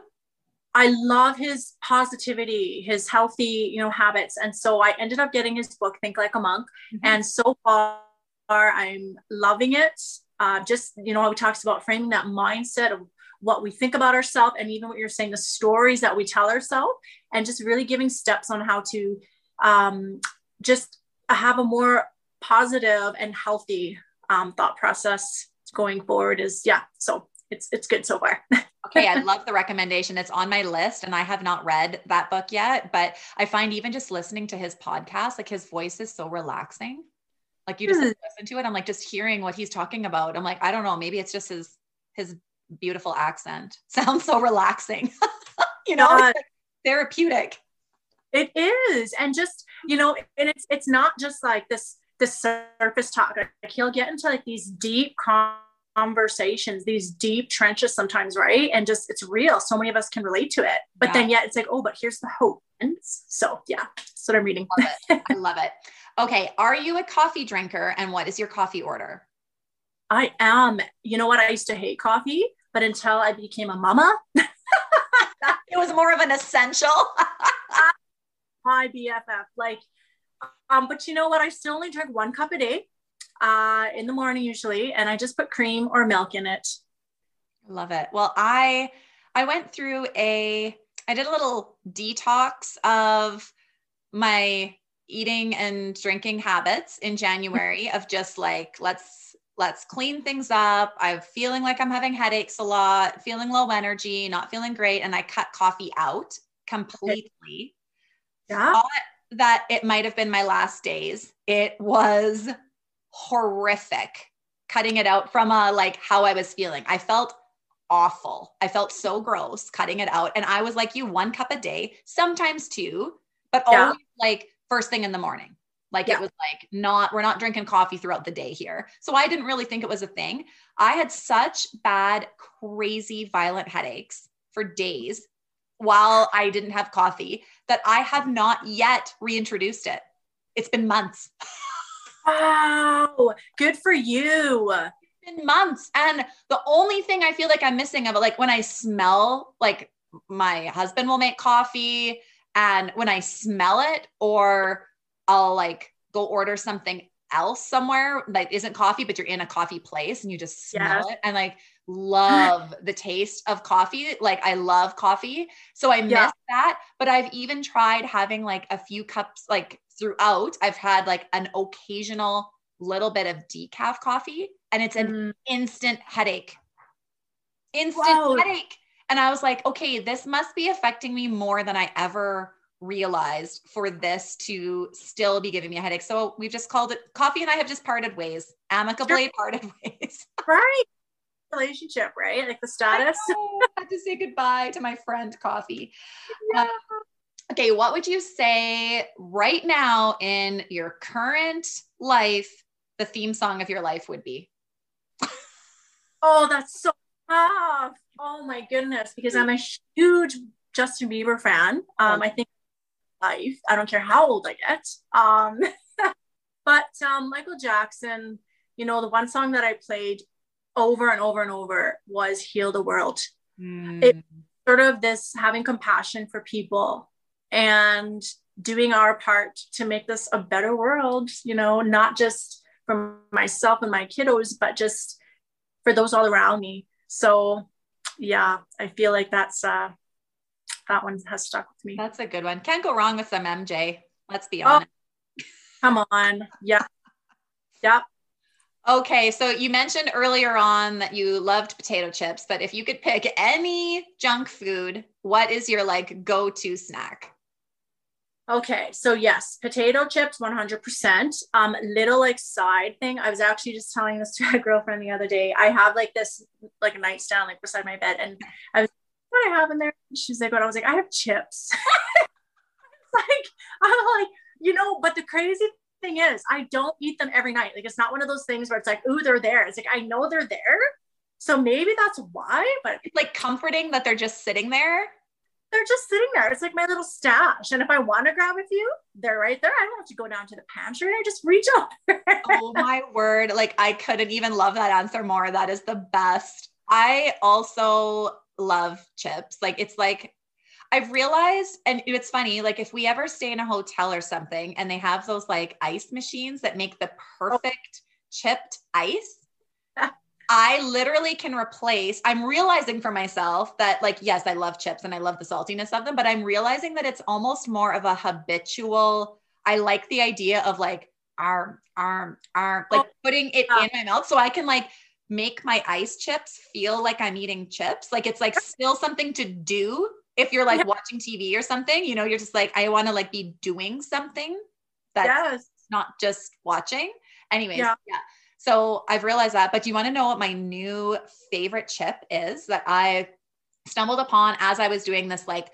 I love his positivity, his healthy, you know, habits. And so I ended up getting his book, Think Like a Monk. Mm-hmm. And so far, I'm loving it. Uh, just, you know, he talks about framing that mindset of what we think about ourselves and even what you're saying, the stories that we tell ourselves, and just really giving steps on how to um, just have a more positive and healthy um, thought process going forward is yeah so it's it's good so far [LAUGHS] okay, I love the recommendation. It's on my list and I have not read that book yet, but I find even just listening to his podcast, like his voice is so relaxing. Like you just mm. listen to it. I'm like just hearing what he's talking about. I'm like, I don't know, maybe it's just his his beautiful accent. [LAUGHS] Sounds so relaxing. [LAUGHS] you know, like therapeutic. It is. And just, you know, and it's it's not just like this this surface talk. Like he'll get into like these deep conversations, these deep trenches sometimes, right? And just it's real. So many of us can relate to it. But yeah. then yet it's like, oh, but here's the hope. And so yeah, that's what I'm reading. Love it. I love it. [LAUGHS] Okay. Are you a coffee drinker? And what is your coffee order? I am. You know what? I used to hate coffee, but until I became a mama, [LAUGHS] it was more of an essential. [LAUGHS] My BFF. Like, um, but you know what? I still only drink one cup a day uh, in the morning usually, and I just put cream or milk in it. Love it. Well, I I went through a I did a little detox of my eating and drinking habits in January of just like let's let's clean things up. I'm feeling like I'm having headaches a lot, feeling low energy, not feeling great and I cut coffee out completely. Yeah. Thought that it might have been my last days. It was horrific cutting it out from a like how I was feeling. I felt awful. I felt so gross cutting it out. And I was like, you one cup a day, sometimes two, but yeah. always like first thing in the morning. Like yeah. it was like not, we're not drinking coffee throughout the day here. So I didn't really think it was a thing. I had such bad, crazy, violent headaches for days while I didn't have coffee that I have not yet reintroduced it. It's been months. [LAUGHS] Wow. Good for you. It's been months. And the only thing I feel like I'm missing of it, like when I smell, like my husband will make coffee, and when I smell it, or I'll like go order something else somewhere that isn't coffee, but you're in a coffee place and you just smell yes. it and like love [LAUGHS] the taste of coffee. Like I love coffee. So I yeah. miss that. But I've even tried having like a few cups, like throughout, I've had like an occasional little bit of decaf coffee and it's an mm. instant headache. Instant wow. headache. And I was like, okay, this must be affecting me more than I ever realized for this to still be giving me a headache. So we've just called it coffee and I have just parted ways, amicably sure. parted [LAUGHS] ways. right. Relationship, right? Like the status. I, I had to say goodbye to my friend coffee. Yeah. Uh, okay, what would you say right now in your current life, the theme song of your life would be? Oh, that's so Ah, oh my goodness, because I'm a huge Justin Bieber fan. Um, I think life. I don't care how old I get. Um, [LAUGHS] but um, Michael Jackson, you know, the one song that I played over and over and over was "Heal the World." Mm. It sort of this having compassion for people and doing our part to make this a better world. You know, not just for myself and my kiddos, but just for those all around me. So yeah, I feel like that's uh that one has stuck with me. That's a good one. Can't go wrong with some MJ. Let's be honest. oh, honest. Come on. Yeah. Yep. Okay, so you mentioned earlier on that you loved potato chips, but if you could pick any junk food, what is your like go-to snack? Okay, so yes, potato chips, 100%. Um, little like side thing. I was actually just telling this to [LAUGHS] a girlfriend the other day. I have like this like a nightstand like beside my bed, and I was what I have in there. She's like, what? I was like, I have chips. [LAUGHS] like I'm like, you know, but the crazy thing is, I don't eat them every night. Like it's not one of those things where it's like, ooh, they're there. It's like I know they're there, so maybe that's why. But it's like comforting that they're just sitting there they're just sitting there. It's like my little stash. And if I want to grab a few, they're right there. I don't have to go down to the pantry. I just reach [LAUGHS] up. oh my word. Like I couldn't even love that answer more. That is the best. I also love chips. Like it's like I've realized, and it's funny, like if we ever stay in a hotel or something and they have those like ice machines that make the oh. perfect chipped ice, I literally can replace, I'm realizing for myself that, like, yes, I love chips and I love the saltiness of them, but I'm realizing that it's almost more of a habitual. I like the idea of like arm, arm, arm, like oh, putting it in my mouth so I can like make my ice chips feel like I'm eating chips. Like it's like still something to do if you're like yeah. watching TV or something, you know, you're just like, I want to like be doing something that's yes. not just watching. Anyways, yeah. yeah. So I've realized that. But do you want to know what my new favorite chip is that I stumbled upon as I was doing this like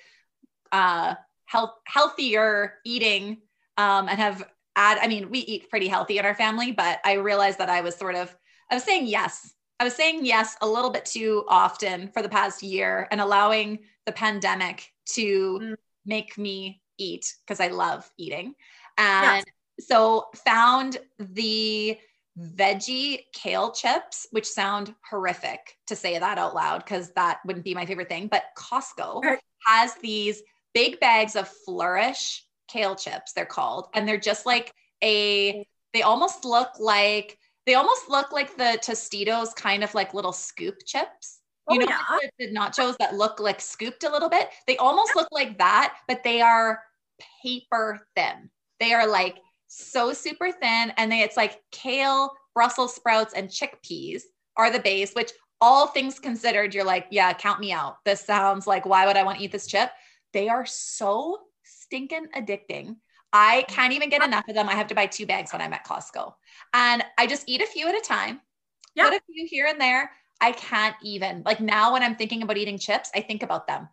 uh health healthier eating um and have add I mean we eat pretty healthy in our family, but I realized that I was sort of I was saying yes. I was saying yes a little bit too often for the past year and allowing the pandemic to mm. make me eat because I love eating. And yes. so found the veggie kale chips, which sound horrific to say that out loud because that wouldn't be my favorite thing. But Costco has these big bags of flourish kale chips, they're called. And they're just like a, they almost look like, they almost look like the Tostitos kind of like little scoop chips. You oh, know, yeah. the, the nachos that look like scooped a little bit. They almost look like that, but they are paper thin. They are like so super thin. And they it's like kale, Brussels sprouts, and chickpeas are the base, which all things considered, you're like, yeah, count me out. This sounds like, why would I want to eat this chip? They are so stinking addicting. I can't even get enough of them. I have to buy two bags when I'm at Costco. And I just eat a few at a time. Yeah. Put a few here and there. I can't even. Like now when I'm thinking about eating chips, I think about them.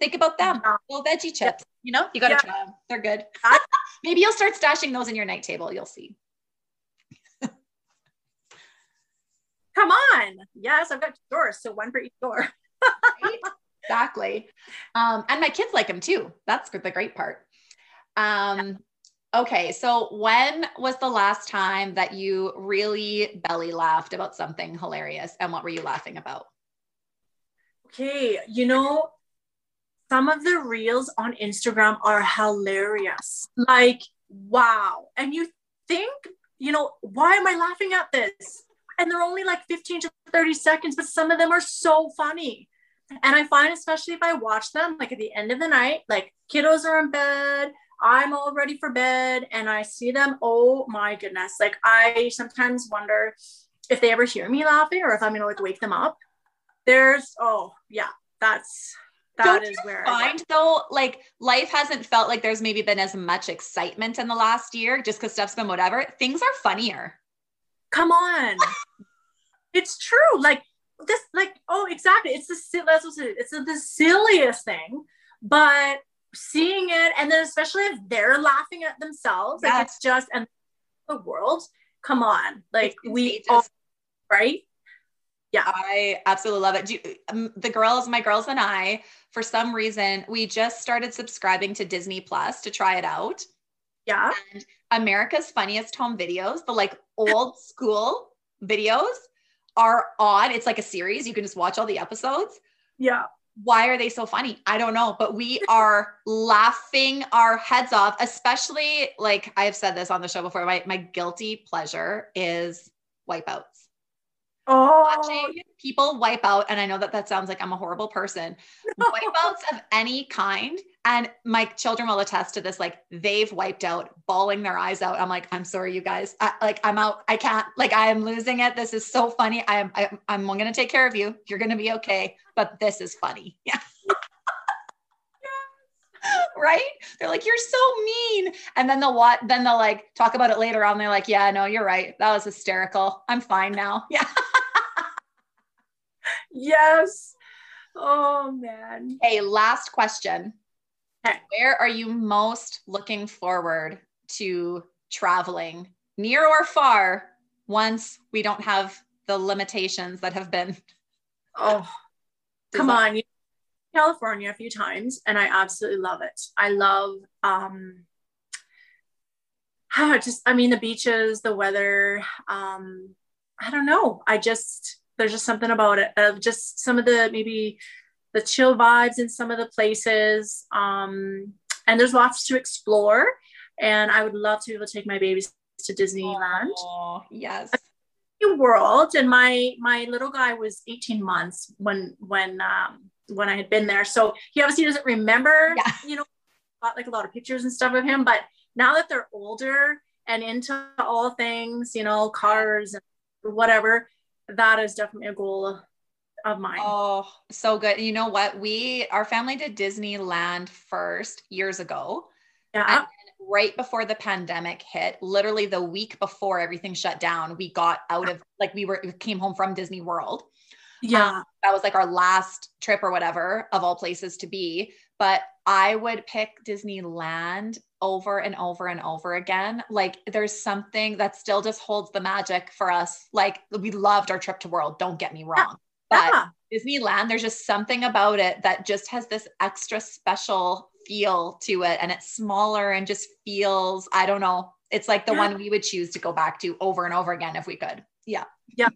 Think about them. Yeah. Little veggie chips. You know, you got to yeah. try them. They're good. [LAUGHS] Maybe you'll start stashing those in your night table. You'll see. [LAUGHS] Come on. Yes, I've got two doors. So one for each door. [LAUGHS] right? Exactly. Um, and my kids like them too. That's the great part. Um, okay. So when was the last time that you really belly laughed about something hilarious? And what were you laughing about? Okay. You know, some of the reels on Instagram are hilarious. Like, wow. And you think, you know, why am I laughing at this? And they're only like 15 to 30 seconds, but some of them are so funny. And I find, especially if I watch them, like at the end of the night, like kiddos are in bed, I'm all ready for bed, and I see them. Oh my goodness. Like, I sometimes wonder if they ever hear me laughing or if I'm gonna like wake them up. There's, oh, yeah, that's that Don't is where find though like life hasn't felt like there's maybe been as much excitement in the last year just because stuff's been whatever? Things are funnier. Come on. [LAUGHS] It's true. Like this like oh exactly. It's the that's what it is. it's the silliest thing but seeing it and then especially if they're laughing at themselves like it's just and the world come on. Like we all, right Yeah. I absolutely love it. You, um, the girls, my girls and I, for some reason, we just started subscribing to Disney Plus to try it out. Yeah. And America's Funniest Home Videos, the like old [LAUGHS] school videos are on. It's like a series. You can just watch all the episodes. Yeah. Why are they so funny? I don't know, but we are laughing our heads off, especially like I've said this on the show before. My, my guilty pleasure is wipeouts. Oh, Watching people wipe out, and I know that that sounds like I'm a horrible person. [LAUGHS] Wipeouts of any kind, and my children will attest to this. Like they've wiped out, bawling their eyes out. I'm like, I'm sorry, you guys. I, like I'm out. I can't. Like I am losing it. This is so funny. I am. I, I'm going to take care of you. You're going to be okay. But this is funny. [LAUGHS] Yeah. right? They're like, you're so mean. And then they'll what? Then they'll like talk about it later on. They're like, yeah, no, you're right. That was hysterical. I'm fine now. [LAUGHS] Yeah. Yes. Oh man. Hey, last question. Okay. Where are you most looking forward to traveling, near or far, once we don't have the limitations that have been? Oh, come on. California a few times and I absolutely love it. I love um [SIGHS] just I mean the beaches, the weather, um I don't know. I just there's just something about it of just some of the maybe the chill vibes in some of the places. Um and there's lots to explore and I would love to be able to take my babies to Disneyland. Oh, yes. World and my my little guy was 18 months when when um when I had been there. So he obviously doesn't remember, Yeah. you know, got like a lot of pictures and stuff of him. But now that they're older and into all things, you know, cars and whatever, that is definitely a goal of mine. Oh, so good. You know what? We, our family did Disneyland first years ago. yeah. Right before the pandemic hit, literally the week before everything shut down, we got out of like we were came home from Disney World. Yeah. Um, that was like our last trip or whatever of all places to be. But I would pick Disneyland over and over and over again. Like there's something that still just holds the magic for us. Like we loved our trip to World, don't get me wrong. But yeah. Disneyland, there's just something about it that just has this extra special feel to it. And it's smaller and just feels, I don't know. It's like the Yeah. one we would choose to go back to over and over again if we could. Yeah. Yeah.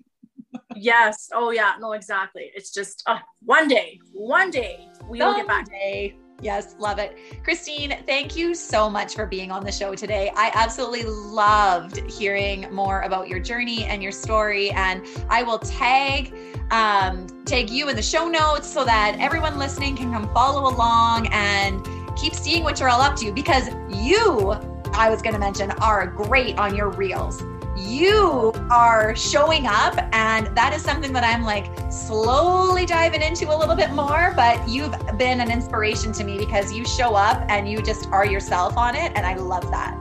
yes. Oh, yeah. No, exactly. It's just uh, one day, one day we will get back. Someday. Yes, love it. Christine, thank you so much for being on the show today. I absolutely loved hearing more about your journey and your story. And I will tag um, tag you in the show notes so that everyone listening can come follow along and keep seeing what you're all up to because you, I was going to mention, are great on your reels you are showing up and that is something that i'm like slowly diving into a little bit more but you've been an inspiration to me because you show up and you just are yourself on it and i love that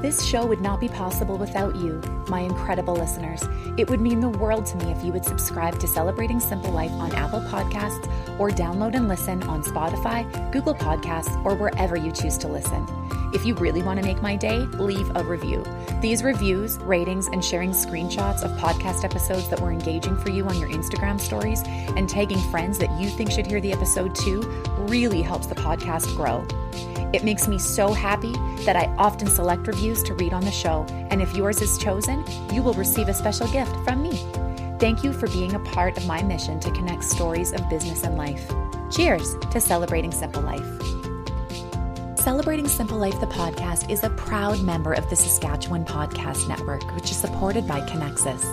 This show would not be possible without you, my incredible listeners. It would mean the world to me if you would subscribe to Celebrating Simple Life on Apple Podcasts or download and listen on Spotify, Google Podcasts, or wherever you choose to listen. If you really want to make my day, leave a review. These reviews, ratings, and sharing screenshots of podcast episodes that were engaging for you on your Instagram stories and tagging friends that you think should hear the episode too really helps the podcast grow. It makes me so happy that I often select reviews to read on the show, and if yours is chosen, you will receive a special gift from me. Thank you for being a part of my mission to connect stories of business and life. Cheers to Celebrating Simple Life. Celebrating Simple Life, the podcast, is a proud member of the Saskatchewan Podcast Network, which is supported by Conexus.